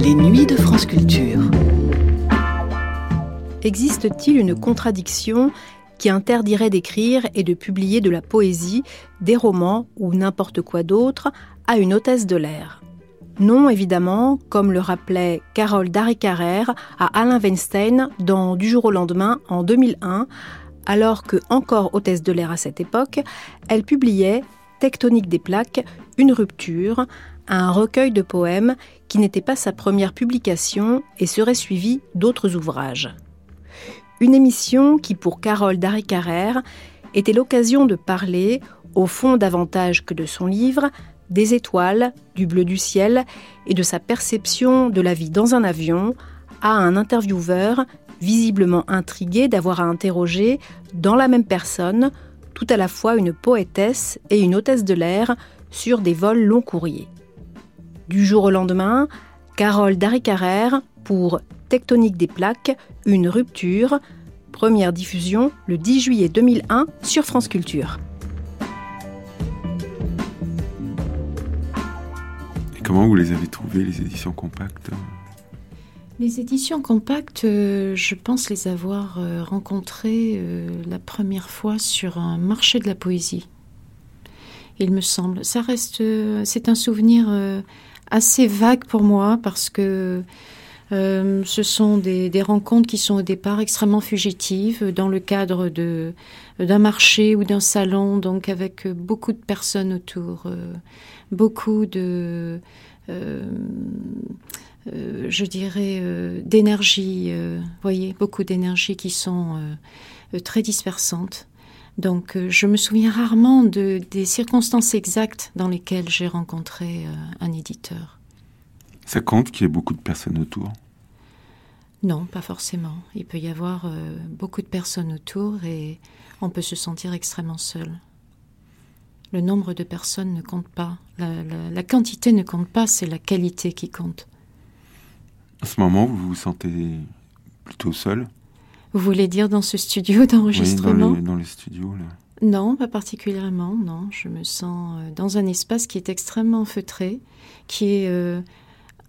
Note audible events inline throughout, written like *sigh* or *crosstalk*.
Les nuits de France Culture. Existe-t-il une contradiction qui interdirait d'écrire et de publier de la poésie, des romans ou n'importe quoi d'autre à une hôtesse de l'air? Non, évidemment, comme le rappelait Carole Darry-Carrère à Alain Weinstein dans Du jour au lendemain en 2001, alors que, encore hôtesse de l'air à cette époque, elle publiait Tectonique des plaques, une rupture, un recueil de poèmes qui n'était pas sa première publication et serait suivi d'autres ouvrages. Une émission qui, pour Carole Darry-Carrère, était l'occasion de parler, au fond davantage que de son livre, des étoiles, du bleu du ciel et de sa perception de la vie dans un avion à un intervieweur visiblement intrigué d'avoir à interroger dans la même personne tout à la fois une poétesse et une hôtesse de l'air sur des vols long courriers. Du jour au lendemain, Carole Darry-Carrère pour Tectonique des plaques, une rupture, première diffusion le 10 juillet 2001 sur France Culture. Comment vous les avez trouvées, les éditions compactes? Les éditions compactes, euh, je pense les avoir euh, rencontrées euh, la première fois sur un marché de la poésie. Il me semble. Ça reste, c'est un souvenir assez vague pour moi parce que ce sont des, rencontres qui sont au départ extrêmement fugitives dans le cadre d'un marché ou d'un salon, donc avec beaucoup de personnes autour, beaucoup de, euh, euh je dirais, euh, d'énergie, voyez, beaucoup d'énergie qui sont très dispersantes. Donc, je me souviens rarement de, des circonstances exactes dans lesquelles j'ai rencontré un éditeur. Ça compte qu'il y ait beaucoup de personnes autour? Non, pas forcément. Il peut y avoir euh, beaucoup de personnes autour et on peut se sentir extrêmement seul. Le nombre de personnes ne compte pas. La, la, la quantité ne compte pas, c'est la qualité qui compte. En ce moment, vous vous sentez plutôt seul? Vous voulez dire dans ce studio *laughs* d'enregistrement? Oui, dans, les, dans les studios, là. Non, pas particulièrement, non. Je me sens euh, dans un espace qui est extrêmement feutré, qui est euh,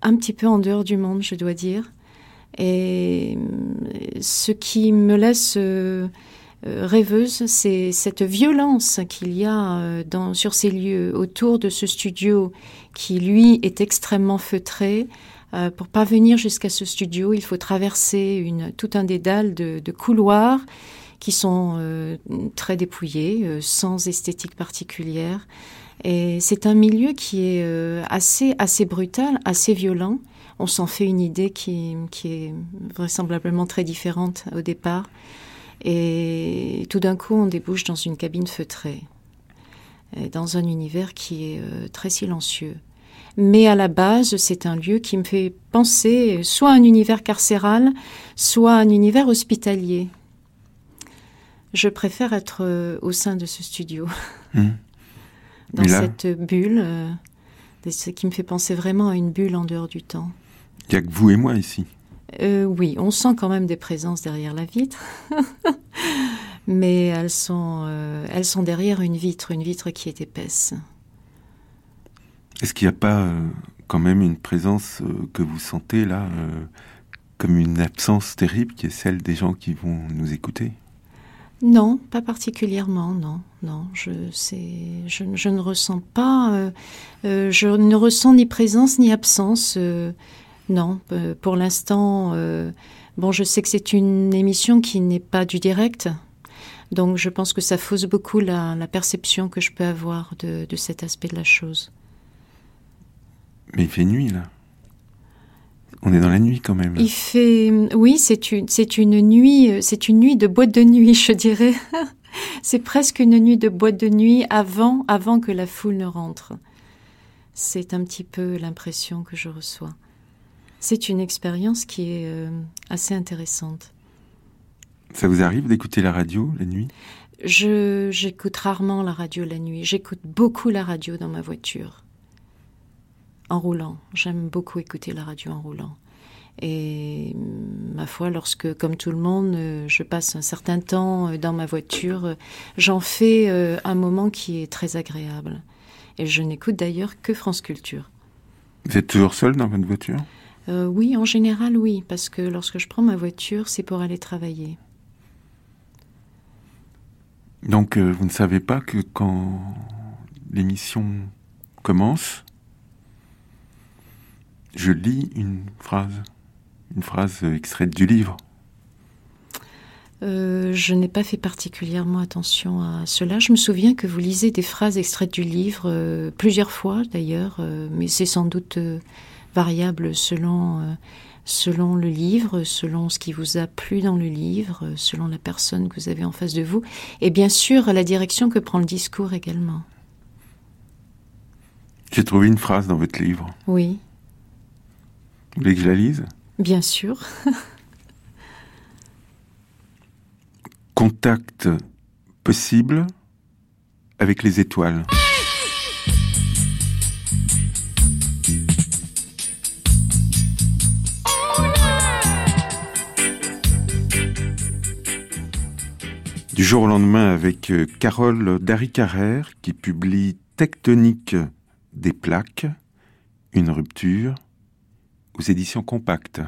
un petit peu en dehors du monde, je dois dire. Et euh, ce qui me laisse euh, rêveuse, c'est cette violence qu'il y a dans, sur ces lieux autour de ce studio qui, lui, est extrêmement feutré. Euh, pour parvenir jusqu'à ce studio, il faut traverser tout un dédale de, couloirs qui sont euh, très dépouillés, euh, sans esthétique particulière. Et c'est un milieu qui est assez, assez brutal, assez violent. On s'en fait une idée qui, qui est vraisemblablement très différente au départ. Et tout d'un coup, on débouche dans une cabine feutrée, dans un univers qui est très silencieux. Mais à la base, c'est un lieu qui me fait penser soit à un univers carcéral, soit à un univers hospitalier. Je préfère être euh, au sein de ce studio. Mmh. dans là, cette bulle, euh, ce qui me fait penser vraiment à une bulle en dehors du temps. Il n'y a que vous et moi ici. Euh, oui, on sent quand même des présences derrière la vitre, *laughs* mais elles sont, euh, elles sont derrière une vitre, une vitre qui est épaisse. Est-ce qu'il n'y a pas euh, quand même une présence euh, que vous sentez là, euh, comme une absence terrible, qui est celle des gens qui vont nous écouter? Non, pas particulièrement, non, non. Je, ne ressens pas, je ne ressens ni présence ni absence. Non, pour l'instant, bon, je sais que c'est une émission qui n'est pas du direct, donc je pense que ça fausse beaucoup la, perception que je peux avoir de cet aspect de la chose. Mais il fait nuit là. On est dans la nuit quand même. Là. Il fait, oui, c'est une, c'est une nuit, c'est une nuit de boîte de nuit, je dirais. *laughs* c'est presque une nuit de boîte de nuit avant, avant que la foule ne rentre. C'est un petit peu l'impression que je reçois. C'est une expérience qui est euh, assez intéressante. Ça vous arrive d'écouter la radio la nuit? Je, j'écoute rarement la radio la nuit. J'écoute beaucoup la radio dans ma voiture. En roulant. J'aime beaucoup écouter la radio en roulant. Et ma foi, lorsque, comme tout le monde, je passe un certain temps dans ma voiture, j'en fais un moment qui est très agréable. Et je n'écoute d'ailleurs que France Culture. Vous êtes toujours seul dans votre voiture? Oui, en général, oui, parce que lorsque je prends ma voiture, c'est pour aller travailler. Donc, vous ne savez pas que quand l'émission commence, je lis une phrase, une phrase extraite du livre. Euh, je n'ai pas fait particulièrement attention à cela. Je me souviens que vous lisez des phrases extraites du livre euh, plusieurs fois d'ailleurs, euh, mais c'est sans doute variable selon, selon le livre, selon ce qui vous a plu dans le livre, selon la personne que vous avez en face de vous, et bien sûr la direction que prend le discours également. J'ai trouvé une phrase dans votre livre. Oui. Vous voulez que je la lise? Bien sûr. *laughs* Contact possible avec les étoiles. Du jour au lendemain avec euh, Carole Darry-Carrère qui publie Tectonique des plaques, une rupture aux éditions compactes.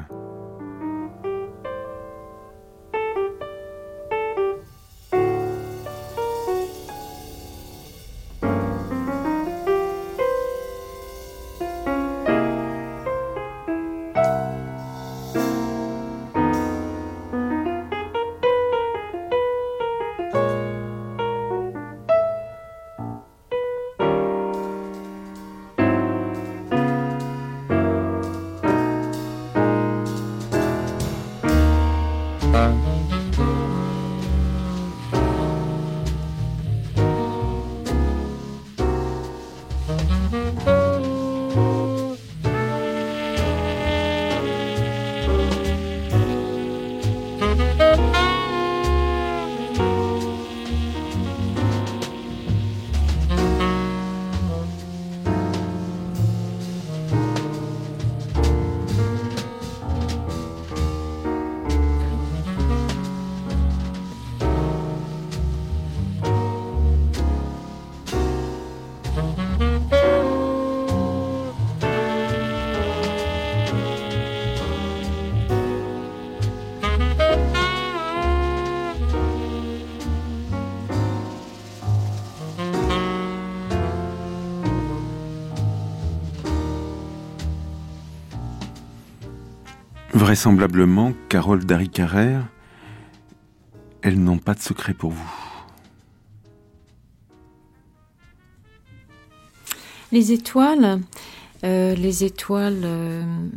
Vraisemblablement, Carole Darry-Carrère, elles n'ont pas de secret pour vous. Les étoiles, euh, les étoiles, euh,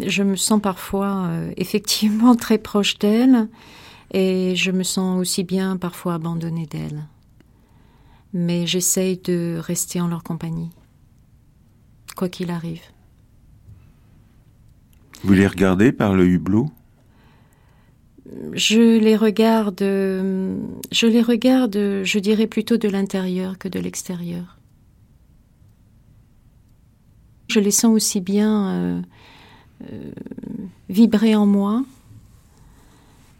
je me sens parfois euh, effectivement très proche d'elles et je me sens aussi bien parfois abandonnée d'elles. Mais j'essaye de rester en leur compagnie, quoi qu'il arrive. Vous les regardez par le hublot Je les regarde, je les regarde, je dirais plutôt de l'intérieur que de l'extérieur. Je les sens aussi bien euh, euh, vibrer en moi,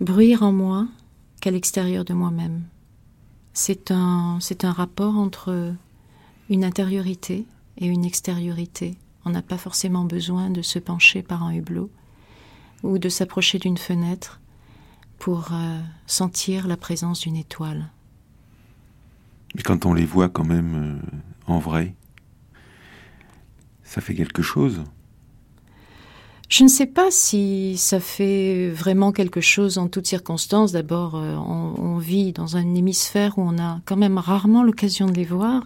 bruire en moi qu'à l'extérieur de moi-même. C'est un, c'est un rapport entre une intériorité et une extériorité. On n'a pas forcément besoin de se pencher par un hublot ou de s'approcher d'une fenêtre pour euh, sentir la présence d'une étoile. Mais quand on les voit quand même euh, en vrai, ça fait quelque chose. Je ne sais pas si ça fait vraiment quelque chose en toutes circonstances. D'abord, euh, on, vit dans un hémisphère où on a quand même rarement l'occasion de les voir.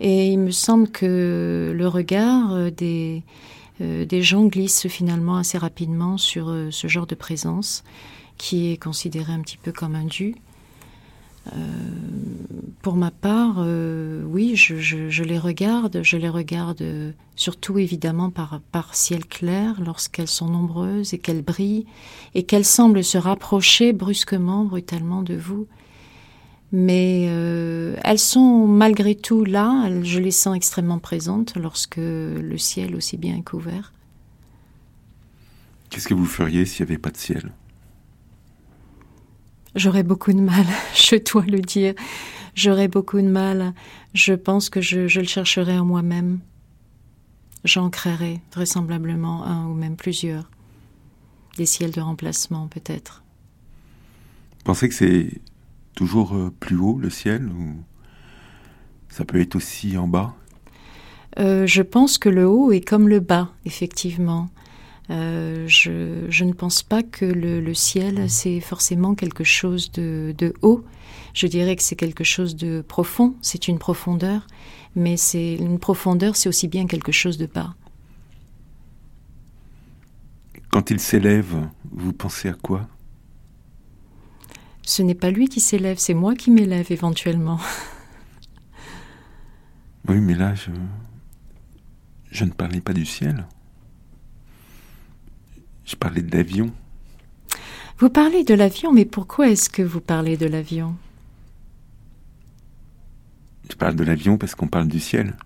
Et il me semble que le regard euh, des, euh, des gens glisse finalement assez rapidement sur euh, ce genre de présence qui est considéré un petit peu comme un dû. pour ma part, oui, je, je, les regarde. Je les regarde surtout évidemment par, par ciel clair lorsqu'elles sont nombreuses et qu'elles brillent et qu'elles semblent se rapprocher brusquement, brutalement de vous. Mais euh, elles sont malgré tout là, je les sens extrêmement présentes lorsque le ciel aussi bien est couvert. Qu'est-ce que vous feriez s'il n'y avait pas de ciel? J'aurais beaucoup de mal, *laughs* je dois le dire. J'aurais beaucoup de mal. Je pense que je, le chercherais en moi-même. J'en créerais vraisemblablement un ou même plusieurs. Des ciels de remplacement, peut-être. Pensez que c'est toujours euh, plus haut le ciel ou ça peut être aussi en bas? Euh, Je pense que le haut est comme le bas, effectivement. Euh, je, ne pense pas que le, ciel, c'est forcément quelque chose de, haut. Je dirais que c'est quelque chose de profond, c'est une profondeur, mais c'est une profondeur, c'est aussi bien quelque chose de bas. Quand il s'élève, vous pensez à quoi? Ce n'est pas lui qui s'élève, c'est moi qui m'élève éventuellement. *laughs* oui, mais là, je, je ne parlais pas du ciel. Je parlais de l'avion. Vous parlez de l'avion, mais pourquoi est-ce que vous parlez de l'avion? Je parle de l'avion parce qu'on parle du ciel.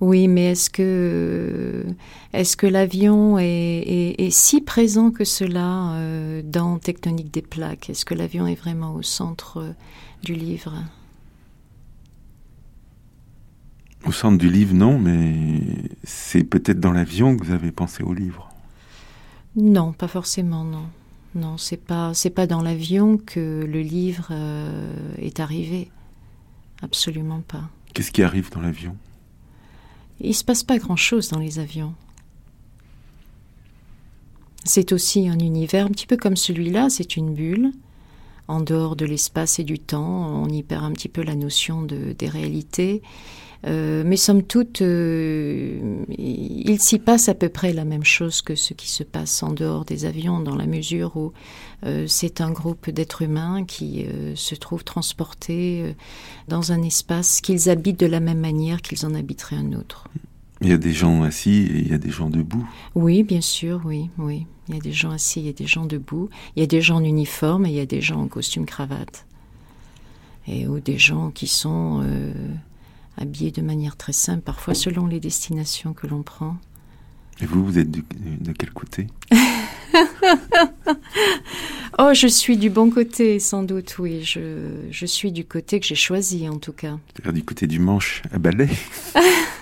Oui, mais est-ce que, est que l'avion est, si présent que cela euh, dans Tectonique des plaques? Est-ce que l'avion est vraiment au centre euh, du livre? Au centre du livre, non, mais c'est peut-être dans l'avion que vous avez pensé au livre. Non, pas forcément, non. Non, c'est pas c'est pas dans l'avion que le livre euh, est arrivé. Absolument pas. Qu'est-ce qui arrive dans l'avion? Il se passe pas grand-chose dans les avions. C'est aussi un univers un petit peu comme celui-là, c'est une bulle. En dehors de l'espace et du temps, on y perd un petit peu la notion de, des réalités. Euh, mais somme toute, euh, il s'y passe à peu près la même chose que ce qui se passe en dehors des avions, dans la mesure où euh, c'est un groupe d'êtres humains qui se trouvent transportés dans un espace qu'ils habitent de la même manière qu'ils en habiteraient un autre. Il y a des gens assis et il y a des gens debout. Oui, bien sûr, oui, oui. Il y a des gens assis, il y a des gens debout. Il y a des gens en uniforme et il y a des gens en costume cravate. Et ou des gens qui sont habillés de manière très simple, parfois selon les destinations que l'on prend. Et vous, vous êtes de, quel côté? *laughs* Oh, je suis du bon côté, sans doute, oui. Je, je suis du côté que j'ai choisi, en tout cas. C'est-à-dire du côté du manche à balai? *laughs*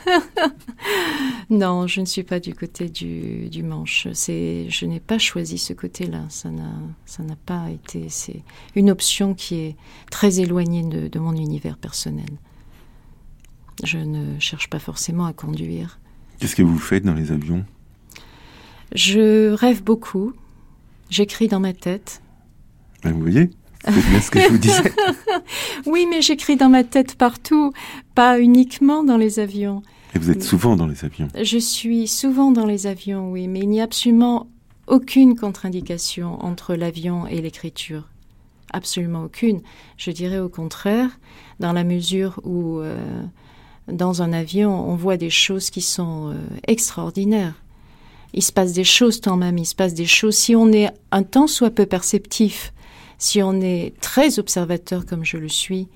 Non, je ne suis pas du côté du, du manche. C'est, je n'ai pas choisi ce côté-là. Ça n'a, ça n'a pas été. C'est une option qui est très éloignée de, de mon univers personnel. Je ne cherche pas forcément à conduire. Qu'est-ce que vous faites dans les avions? Je rêve beaucoup. J'écris dans ma tête. Ben, vous voyez c'est bien ce que je vous disais. *laughs* oui, mais j'écris dans ma tête partout, pas uniquement dans les avions. Et vous êtes souvent dans les avions? Je suis souvent dans les avions, oui, mais il n'y a absolument aucune contre-indication entre l'avion et l'écriture. Absolument aucune. Je dirais au contraire, dans la mesure où euh, dans un avion, on voit des choses qui sont euh, extraordinaires. Il se passe des choses tant même, il se passe des choses. Si on est un tant soit peu perceptif, si on est très observateur comme je le suis,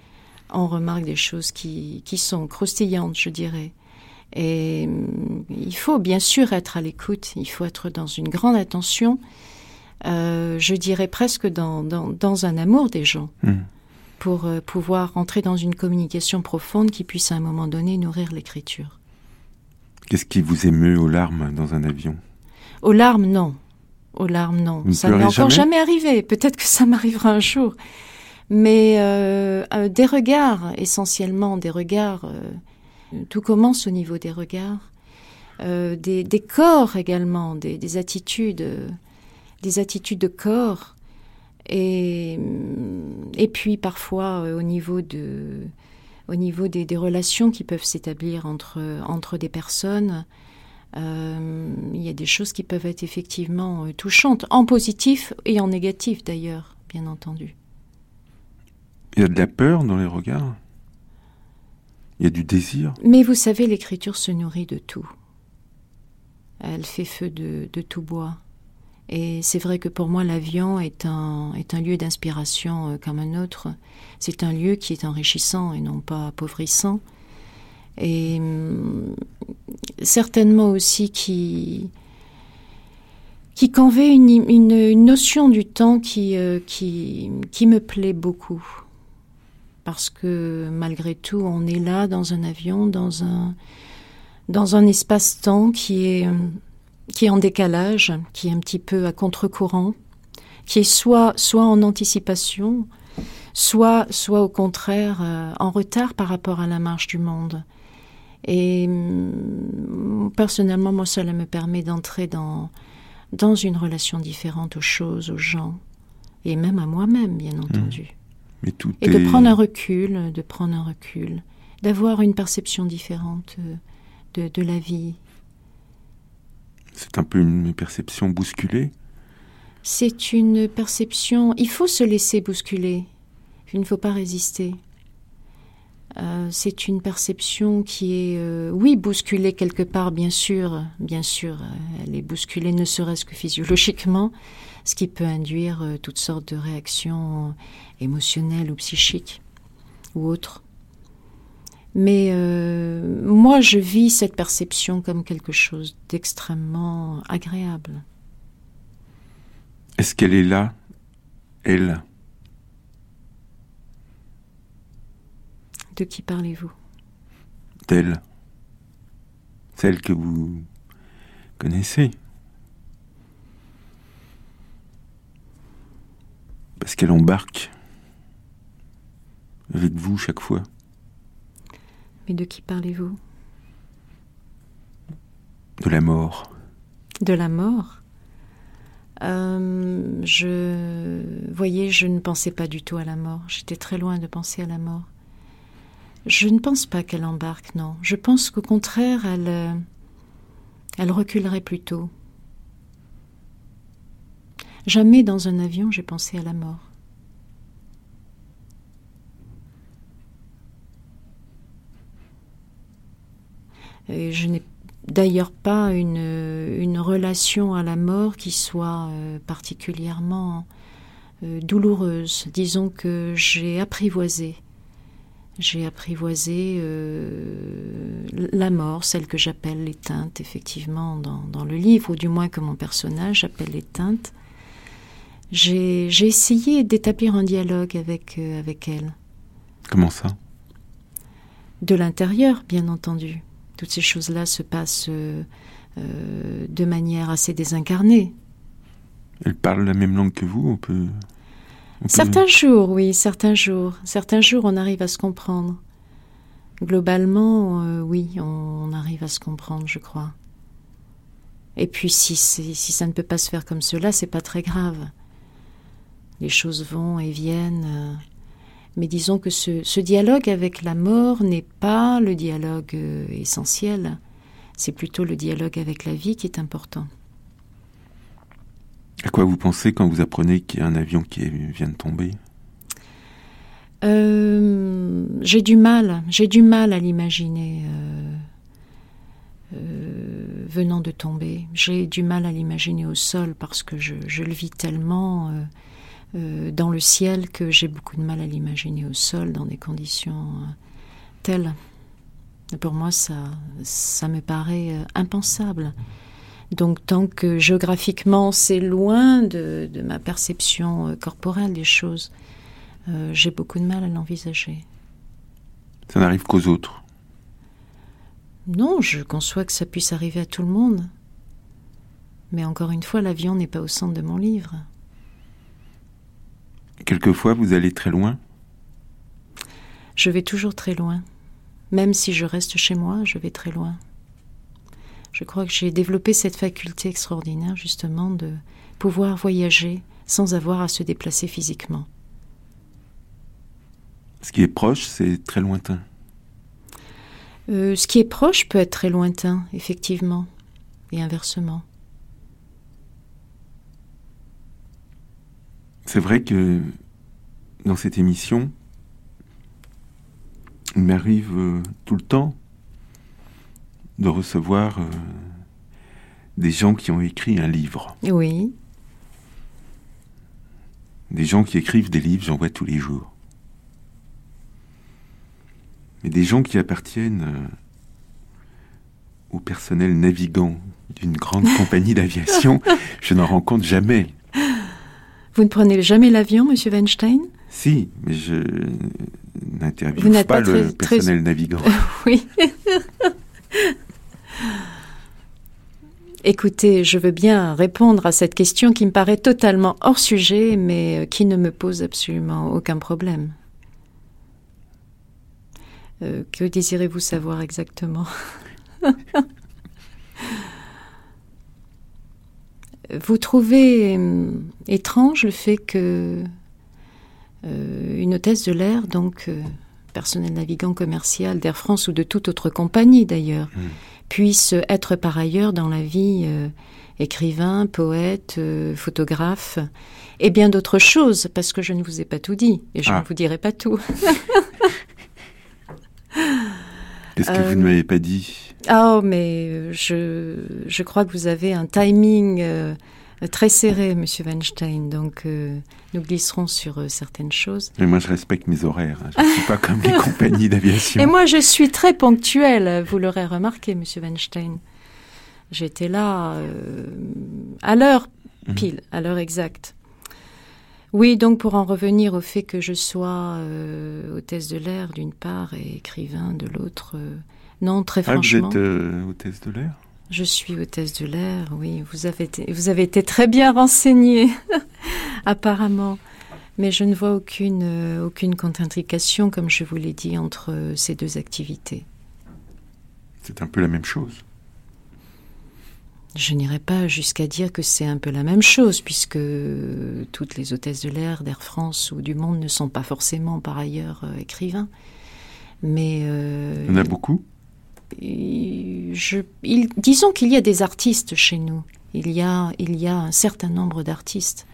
on remarque des choses qui, qui sont croustillantes, je dirais. Et mm, il faut bien sûr être à l'écoute, il faut être dans une grande attention, euh, je dirais presque dans, dans, un amour des gens. Mmh pour euh, pouvoir entrer dans une communication profonde qui puisse à un moment donné nourrir l'écriture. Qu'est-ce qui vous émeut aux larmes dans un avion? Aux larmes, non. Aux larmes, non. ça n'est encore jamais, arrivé. Peut-être que ça m'arrivera un jour. Mais euh, euh, des regards, essentiellement des regards. tout commence au niveau des regards. Des, corps également, des, des attitudes, des attitudes de corps et, et puis parfois euh, au niveau de au niveau des, des relations qui peuvent s'établir entre entre des personnes euh, il y a des choses qui peuvent être effectivement euh, touchantes en positif et en négatif d'ailleurs bien entendu. Il y a de la peur dans les regards? Il y a du désir? Mais vous savez l'écriture se nourrit de tout. Elle fait feu de, de tout bois et c'est vrai que pour moi, l'avion est un, est un lieu d'inspiration euh, comme un autre. C'est un lieu qui est enrichissant et non pas appauvrissant. Et hum, certainement aussi qui, qui convey une, une, notion du temps qui, euh, qui, qui me plaît beaucoup. Parce que malgré tout, on est là dans un avion, dans un, dans un espace-temps qui est, qui est en décalage, qui est un petit peu à contre-courant, qui est soit, soit en anticipation, soit, soit au contraire euh, en retard par rapport à la marche du monde. Et mm, personnellement, moi, cela me permet d'entrer dans, dans une relation différente aux choses, aux gens, et même à moi-même, bien mmh. entendu. Mais tout et de prendre un recul, de prendre un recul, d'avoir une perception différente euh, de, de la vie. C'est un peu une perception bousculée C'est une perception... Il faut se laisser bousculer. Il ne faut pas résister. Euh, c'est une perception qui est, euh, oui, bousculée quelque part, bien sûr, bien sûr, euh, elle est bousculée ne serait-ce que physiologiquement, ce qui peut induire toutes sortes de réactions émotionnelles ou psychiques ou autres. Mais moi, je vis cette perception comme quelque chose d'extrêmement agréable. Est-ce qu'elle est là, elle? De qui parlez-vous? Telle. Celle que vous connaissez. Parce qu'elle embarque avec vous chaque fois. Mais de qui parlez-vous? De la mort. De la mort? Euh, Je voyais, je ne pensais pas du tout à la mort. J'étais très loin de penser à la mort. Je ne pense pas qu'elle embarque, non. Je pense qu'au contraire, elle, euh, elle reculerait plutôt. Jamais dans un avion j'ai pensé à la mort. Et je n'ai d'ailleurs pas une, une, relation à la mort qui soit euh, particulièrement euh, douloureuse. Disons que j'ai apprivoisé j'ai apprivoisé euh, la mort, celle que j'appelle l'éteinte, effectivement, dans, le livre, ou du moins que mon personnage appelle l'éteinte. J'ai essayé d'établir un dialogue avec, euh, avec elle. Comment ça? De l'intérieur, bien entendu. Toutes ces choses-là se passent euh, de manière assez désincarnée. Elle parle la même langue que vous On peut Certains jours, oui, certains jours. Certains jours, on arrive à se comprendre. Globalement, euh, oui, on, arrive à se comprendre, je crois. Et puis, si, si ça ne peut pas se faire comme cela, c'est pas très grave. Les choses vont et viennent. Euh. Mais disons que ce, dialogue avec la mort n'est pas le dialogue euh, essentiel. C'est plutôt le dialogue avec la vie qui est important. À quoi vous pensez quand vous apprenez qu'il y a un avion qui vient de tomber? Euh, J'ai du mal, j'ai du mal à l'imaginer euh, euh, venant de tomber. J'ai du mal à l'imaginer au sol parce que je, le vis tellement dans le ciel que j'ai beaucoup de mal à l'imaginer au sol dans des conditions telles. Pour moi, ça, ça me paraît impensable. Donc tant que géographiquement c'est loin de, ma perception euh, corporelle des choses, euh, j'ai beaucoup de mal à l'envisager. Ça n'arrive qu'aux autres Non, je conçois que ça puisse arriver à tout le monde. Mais encore une fois, l'avion n'est pas au centre de mon livre. Quelquefois, vous allez très loin Je vais toujours très loin. Même si je reste chez moi, je vais très loin. Je crois que j'ai développé cette faculté extraordinaire justement de pouvoir voyager sans avoir à se déplacer physiquement. Ce qui est proche, c'est très lointain. Euh, ce qui est proche peut être très lointain, effectivement, et inversement. C'est vrai que dans cette émission, il m'arrive euh, tout le temps de recevoir euh, des gens qui ont écrit un livre. Oui. Des gens qui écrivent des livres, j'en vois tous les jours. Mais des gens qui appartiennent euh, au personnel navigant d'une grande *laughs* compagnie d'aviation, je n'en rencontre jamais. Vous ne prenez jamais l'avion, Monsieur Weinstein? Si, mais je n'interviewe pas, pas le personnel *laughs* navigant. oui. Écoutez, je veux bien répondre à cette question qui me paraît totalement hors sujet, mais qui ne me pose absolument aucun problème. Euh, que désirez-vous savoir exactement? *laughs* Vous trouvez hum, étrange le fait que euh, une hôtesse de l'air, donc euh, personnel navigant commercial d'Air France ou de toute autre compagnie d'ailleurs, hmm. puisse être par ailleurs dans la vie euh, écrivain, poète, photographe et bien d'autres choses, parce que je ne vous ai pas tout dit et je ne ah. vous dirai pas tout. *laughs* Qu'est-ce que vous ne m'avez pas dit? Oh, mais je, je crois que vous avez un timing très serré, Monsieur Weinstein. Donc, euh, nous glisserons sur euh, certaines choses. Mais moi, je respecte mes horaires. Hein. Je ne suis pas comme les compagnies d'aviation. *laughs* Et moi, je suis très ponctuelle. Vous l'aurez remarqué, Monsieur Weinstein. J'étais là euh, à l'heure mhm. pile, à l'heure exacte. Oui, donc pour en revenir au fait que je sois hôtesse de l'air d'une part et écrivain de l'autre, non, très ah, franchement. Vous êtes hôtesse de l'air? Je suis hôtesse de l'air, oui. Vous avez été, vous avez été très bien renseignée, *laughs* apparemment. Mais je ne vois aucune, euh, aucune contre-indication, comme je vous l'ai dit, entre euh, ces deux activités. C'est un peu la même chose. Je n'irai pas jusqu'à dire que c'est un peu la même chose, puisque toutes les hôtesses de l'air d'Air France ou du monde ne sont pas forcément par ailleurs euh, écrivains. Mais il y en a beaucoup je, disons qu'il y a des artistes chez nous. Il y a, il y a un certain nombre d'artistes.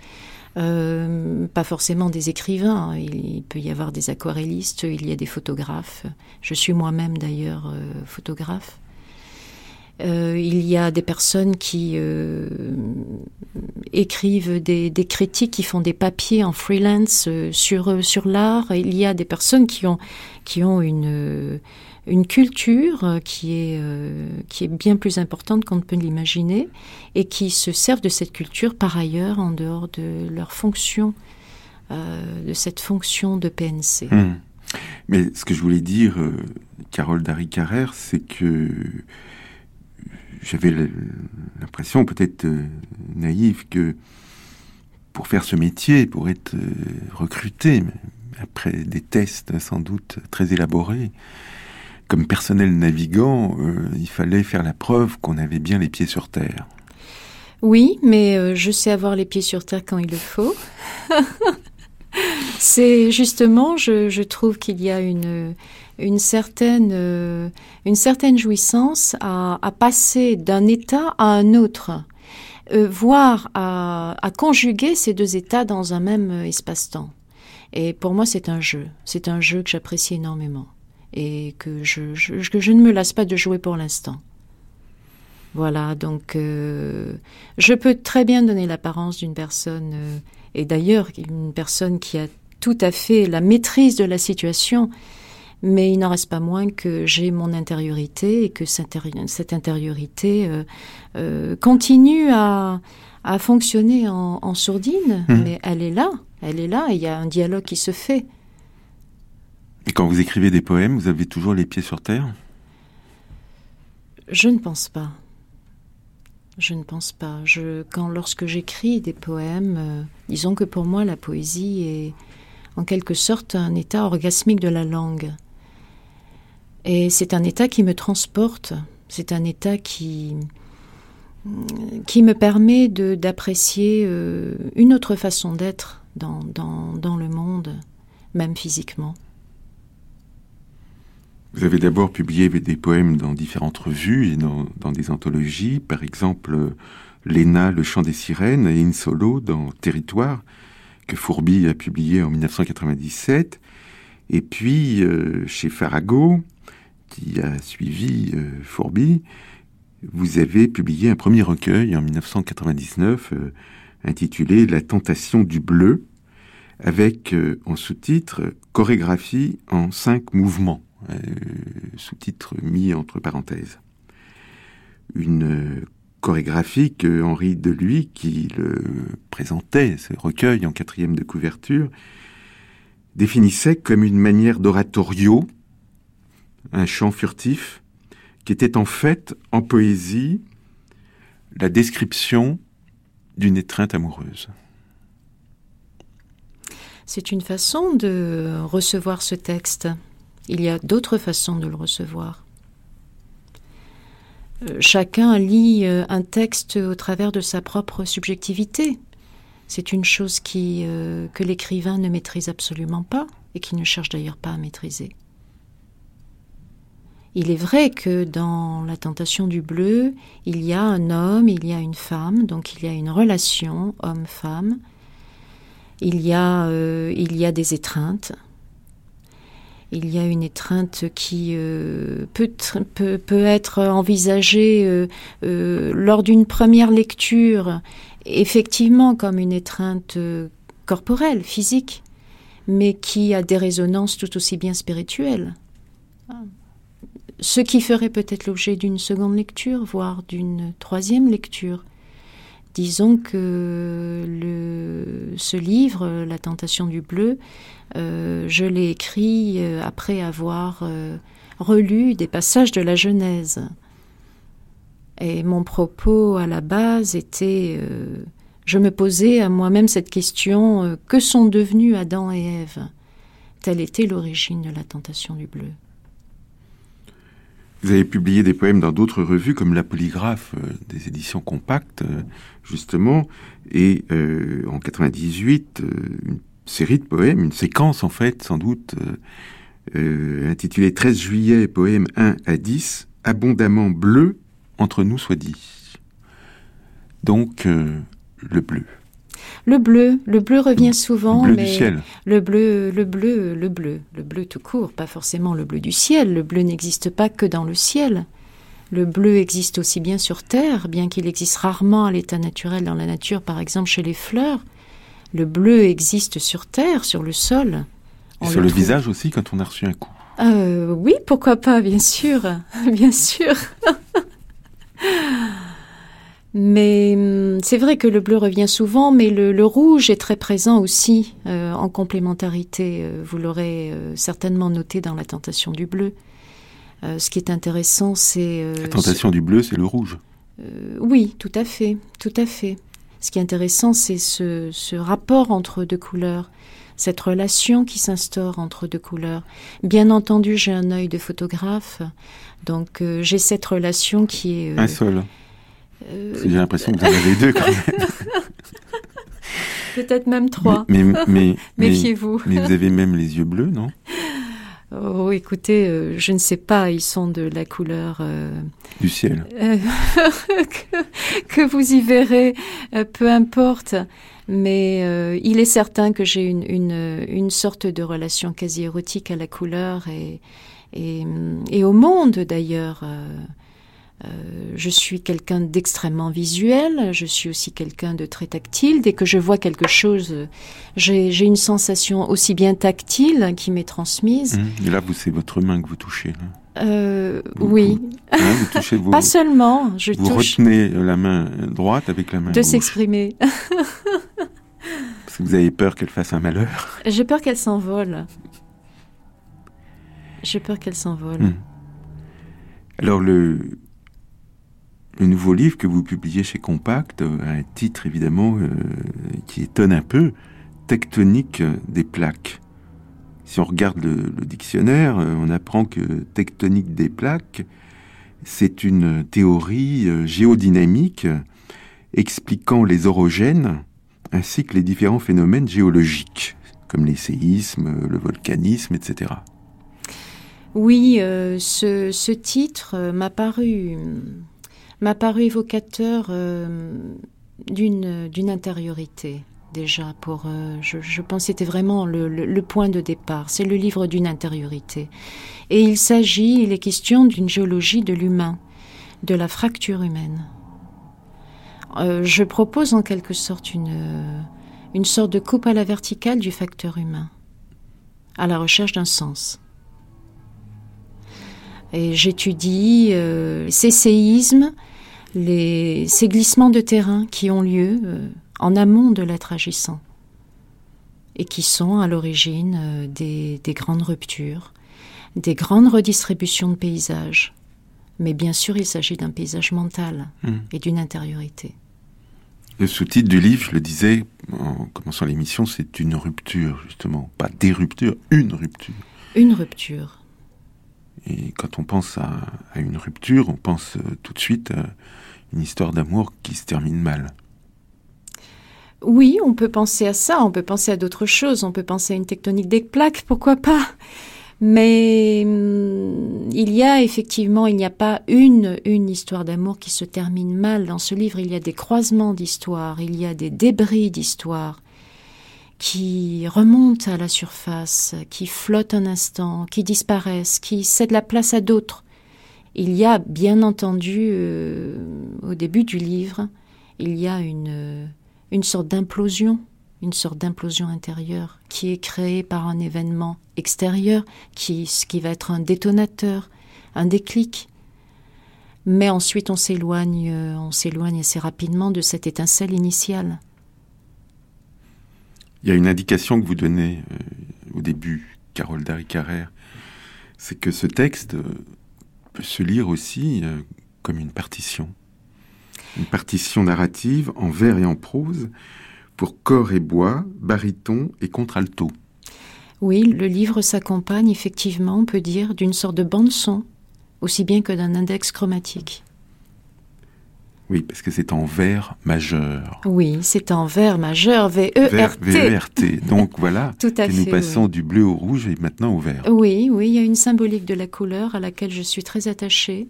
Euh, pas forcément des écrivains, il, peut y avoir des aquarellistes, il y a des photographes. Je suis moi-même d'ailleurs euh, photographe. Euh, il y a des personnes qui écrivent des, critiques, qui font des papiers en freelance sur, sur l'art. Il y a des personnes qui ont, qui ont une une culture euh, qui est, euh, qui est bien plus importante qu'on ne peut l'imaginer et qui se servent de cette culture par ailleurs en dehors de leur fonction, euh, de cette fonction de PNC. Hmm. Mais ce que je voulais dire, Carole Dari Carrère, c'est que j'avais l'impression, peut-être naïve, que pour faire ce métier, pour être recruté, après des tests sans doute très élaborés, comme personnel navigant, euh, il fallait faire la preuve qu'on avait bien les pieds sur terre. Oui, mais euh, je sais avoir les pieds sur terre quand il le faut. *laughs* C'est justement, je, trouve qu'il y a une, une, certaine, euh, une certaine jouissance à, passer d'un état à un autre, voire à, à, conjuguer ces deux états dans un même espace-temps. Et pour moi, c'est un jeu. C'est un jeu que j'apprécie énormément et que je, je, ne me lasse pas de jouer pour l'instant. Voilà, donc euh, je peux très bien donner l'apparence d'une personne, euh, et d'ailleurs une personne qui a tout à fait la maîtrise de la situation, mais il n'en reste pas moins que j'ai mon intériorité et que cette intériorité euh, continue à, à fonctionner en, en sourdine, mmh. mais elle est là, elle est là, et il y a un dialogue qui se fait. Et quand vous écrivez des poèmes, vous avez toujours les pieds sur terre? Je ne pense pas. Je ne pense pas. Je, quand, lorsque j'écris des poèmes, euh, disons que pour moi, la poésie est en quelque sorte un état orgasmique de la langue. Et c'est un état qui me transporte. C'est un état qui, qui me permet d'apprécier euh, une autre façon d'être dans, dans, dans le monde, même physiquement. Vous avez d'abord publié des poèmes dans différentes revues et dans, des anthologies, par exemple Léna, le chant des sirènes et In Solo dans Territoire, que Fourbi a publié en 1997, et puis euh, chez Farago, qui a suivi euh, vous avez publié un premier recueil en 1999 euh, intitulé La tentation du bleu, avec en sous-titre Chorégraphie en cinq mouvements. Euh, sous-titre mis entre parenthèses. une chorégraphie que Henri Deluy, qui le présentait, ce recueil en quatrième de couverture, définissait comme une manière d'oratorio, un chant furtif, qui était en fait, en poésie, la description d'une étreinte amoureuse. C'est une façon de recevoir ce texte. Il y a d'autres façons de le recevoir. Euh, chacun lit euh, un texte au travers de sa propre subjectivité. C'est une chose euh, que l'écrivain ne maîtrise absolument pas et qui ne cherche d'ailleurs pas à maîtriser. Il est vrai que dans la tentation du bleu, il y a un homme, il y a une femme, donc il y a une relation homme-femme, il, y a, a des étreintes, il y a une étreinte qui euh, peut, être envisagée euh, euh, lors d'une première lecture, effectivement comme une étreinte corporelle, physique, mais qui a des résonances tout aussi bien spirituelles. Ce qui ferait peut-être l'objet d'une seconde lecture, voire d'une troisième lecture. Disons que le, ce livre, La tentation du bleu, euh, je l'ai écrit euh, après avoir euh, relu des passages de la Genèse. Et mon propos à la base était, je me posais à moi-même cette question, que sont devenus Adam et Ève? Telle était l'origine de la tentation du bleu. Vous avez publié des poèmes dans d'autres revues comme La Polygraphe, des éditions compactes, justement, et en 98, une série de poèmes, une séquence en fait, sans doute, euh, euh, intitulée 13 juillet, poème 1 à 10, abondamment bleu, entre nous soit dit. Donc, euh, le bleu. Le bleu, le bleu revient souvent, le bleu mais du ciel. le bleu, le bleu, le bleu, le bleu tout court, pas forcément le bleu du ciel. Le bleu n'existe pas que dans le ciel. Le bleu existe aussi bien sur terre, bien qu'il existe rarement à l'état naturel dans la nature, par exemple chez les fleurs. Le bleu existe sur terre, sur le sol. Et sur le, visage aussi quand on a reçu un coup. Euh, oui, pourquoi pas, bien sûr, *laughs* bien sûr. *laughs* mais hum, c'est vrai que le bleu revient souvent, mais le, rouge est très présent aussi euh, en complémentarité. Euh, vous l'aurez certainement noté dans la tentation du bleu. ce qui est intéressant, c'est... la tentation du bleu, c'est le rouge. oui, tout à fait, tout à fait. Ce qui est intéressant, c'est ce, rapport entre deux couleurs, cette relation qui s'instaure entre deux couleurs. Bien entendu, j'ai un œil de photographe, donc euh, j'ai cette relation qui est... Euh, un seul. Euh, j'ai l'impression que vous en avez deux quand même. *laughs* Peut-être même trois. *laughs* Mais, mais, Méfiez-vous. Mais vous avez même les yeux bleus, non? Oh, écoutez, euh, je ne sais pas, ils sont de la couleur euh, du ciel. *laughs* Que, vous y verrez, peu importe. Mais il est certain que j'ai une, une, une, sorte de relation quasi érotique à la couleur et, et, et au monde d'ailleurs. Euh, je suis quelqu'un d'extrêmement visuel, je suis aussi quelqu'un de très tactile. Dès que je vois quelque chose, j'ai une sensation aussi bien tactile qui m'est transmise. Mmh. Et là, c'est votre main que vous touchez. Euh, oui. Hein, vous touchez *laughs* vos, Pas seulement. Je vous retenez la main droite avec la main De s'exprimer. Parce que vous avez peur qu'elle fasse un malheur. *laughs* J'ai peur qu'elle s'envole. J'ai peur qu'elle s'envole. Mmh. Alors le, le nouveau livre que vous publiez chez Compact euh, a un titre évidemment euh, qui étonne un peu, Tectonique des plaques. Si on regarde le, dictionnaire, euh, on apprend que tectonique des plaques, c'est une théorie géodynamique expliquant les orogènes ainsi que les différents phénomènes géologiques, comme les séismes, le volcanisme, etc. Oui, ce, titre m'a paru m'a paru évocateur euh, d'une intériorité déjà pour euh, je, pense c'était vraiment le, point de départ. C'est le livre d'une intériorité. Et il s'agit il est question d'une géologie de l'humain de la fracture humaine. Euh, je propose en quelque sorte une une sorte de coupe à la verticale du facteur humain à la recherche d'un sens. Et j'étudie ces séismes les, ces glissements de terrain qui ont lieu euh, en amont de l'être agissant et qui sont à l'origine euh, des, des grandes ruptures, des grandes redistributions de paysages. Mais bien sûr, il s'agit d'un paysage mental Hmm. et d'une intériorité. Le sous-titre du livre, je le disais en commençant l'émission, c'est une rupture, justement. Pas des ruptures, une rupture. Une rupture. Et quand on pense à, une rupture, on pense euh, tout de suite à une histoire d'amour qui se termine mal. Oui, on peut penser à ça, on peut penser à d'autres choses, on peut penser à une tectonique des plaques, pourquoi pas. Mais hum, il y a effectivement, il n'y a pas une, une histoire d'amour qui se termine mal dans ce livre, il y a des croisements d'histoires, il y a des débris d'histoires qui remontent à la surface, qui flottent un instant, qui disparaissent, qui cèdent la place à d'autres. Il y a bien entendu, euh, au début du livre, il y a une... euh, une sorte d'implosion, une sorte d'implosion intérieure qui est créée par un événement extérieur, qui, ce qui va être un détonateur, un déclic. Mais ensuite, on s'éloigne, euh, on s'éloigne assez rapidement de cette étincelle initiale. Il y a une indication que vous donnez euh, au début, Carole Dari Carrère, c'est que ce texte euh, peut se lire aussi euh, comme une partition. Une partition narrative en vers et en prose pour corps et bois, baryton et contralto. Oui, le livre s'accompagne effectivement, on peut dire, d'une sorte de bande-son, aussi bien que d'un index chromatique. Oui, parce que c'est en vers majeur. Oui, c'est en vers majeur, Vers V-E-R-T. V-E-R-T. Donc voilà, *laughs* Tout à que fait. nous oui. passons du bleu au rouge et maintenant au vert. Oui, oui, il y a une symbolique de la couleur à laquelle je suis très attachée,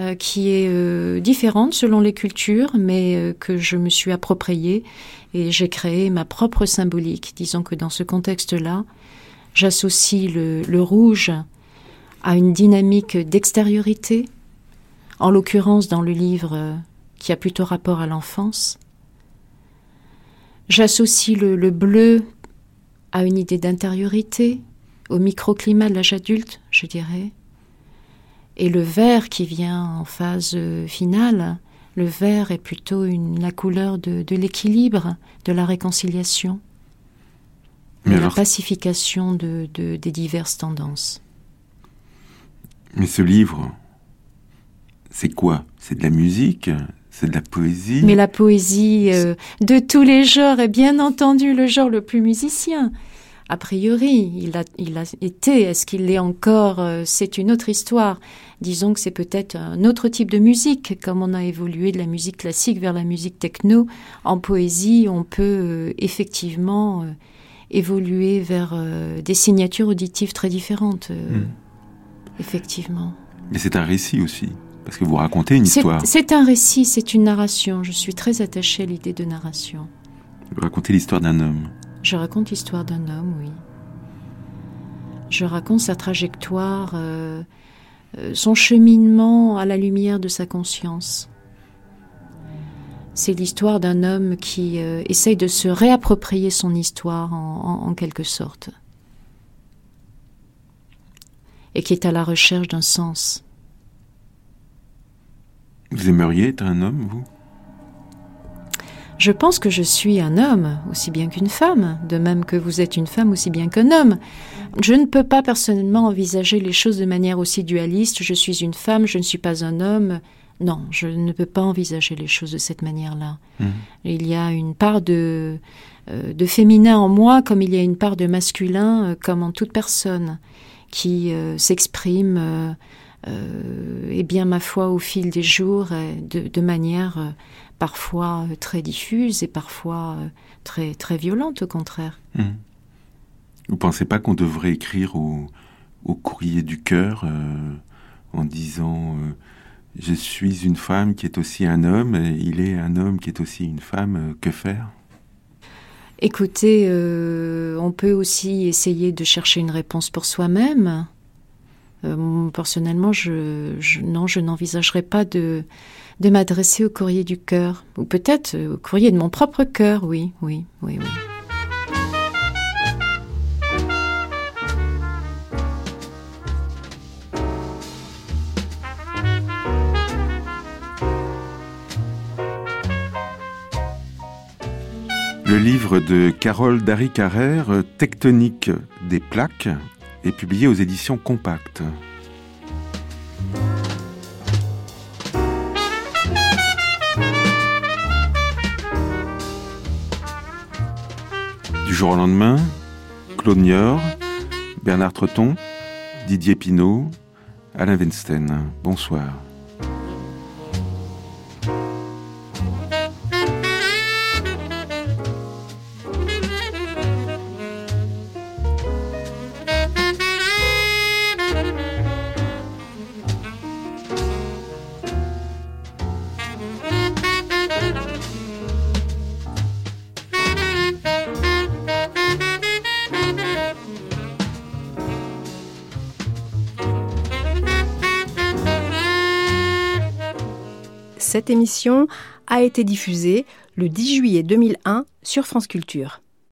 euh, qui est euh, différente selon les cultures, mais euh, que je me suis appropriée et j'ai créé ma propre symbolique. Disons que dans ce contexte-là, j'associe le, le rouge à une dynamique d'extériorité, en l'occurrence dans le livre euh, qui a plutôt rapport à l'enfance. J'associe le, le bleu à une idée d'intériorité, au microclimat de l'âge adulte, je dirais. Et le vert qui vient en phase euh, finale, le vert est plutôt une, la couleur de, de l'équilibre, de la réconciliation, Mais de la pacification de, de- des diverses tendances. mais ce livre, c'est quoi? C'est de la musique? C'est de la poésie? Mais la poésie euh, de tous les genres est bien entendu le genre le plus musicien. A priori, il a, il a été, est-ce qu'il l'est encore? Euh, C'est une autre histoire. Disons que c'est peut-être un autre type de musique, comme on a évolué de la musique classique vers la musique techno. En poésie, on peut euh, effectivement euh, évoluer vers des signatures auditives très différentes. Hmm. Effectivement. Mais c'est un récit aussi. Parce que vous racontez une histoire. c'est un récit, c'est une narration. Je suis très attachée à l'idée de narration. Vous racontez l'histoire d'un homme. Je raconte l'histoire d'un homme, oui. Je raconte sa trajectoire, euh, euh, son cheminement à la lumière de sa conscience. C'est l'histoire d'un homme qui euh, essaye de se réapproprier son histoire en, en- en quelque sorte. Et qui est à la recherche d'un sens. Vous aimeriez être un homme, vous? Je pense que je suis un homme aussi bien qu'une femme, de même que vous êtes une femme aussi bien qu'un homme. Je ne peux pas personnellement envisager les choses de manière aussi dualiste. Je suis une femme, je ne suis pas un homme. Non, je ne peux pas envisager les choses de cette manière-là. Mhm. Il y a une part de, euh, de féminin en moi, comme il y a une part de masculin, euh, comme en toute personne, qui euh, s'exprime, et bien ma foi, au fil des jours, euh, de, de manière euh, parfois euh, très diffuse et parfois très, très violente, au contraire. Mhm. Vous pensez pas qu'on devrait écrire au, au courrier du cœur euh, en disant euh, je suis une femme qui est aussi un homme, et il est un homme qui est aussi une femme, euh, que faire? Écoutez, on peut aussi essayer de chercher une réponse pour soi-même. Euh, personnellement, je, n'envisagerais pas de, m'adresser au courrier du cœur, ou peut-être euh, au courrier de mon propre cœur, oui, oui, oui, oui. Le livre de Carole Darry Carrère, Tectonique des plaques, est publié aux éditions Compact. Du jour au lendemain, Claude Niort, Bernard Treton, Didier Pinault, Alain Wenstein. Bonsoir. Cette émission a été diffusée le 10 juillet 2001 sur France Culture.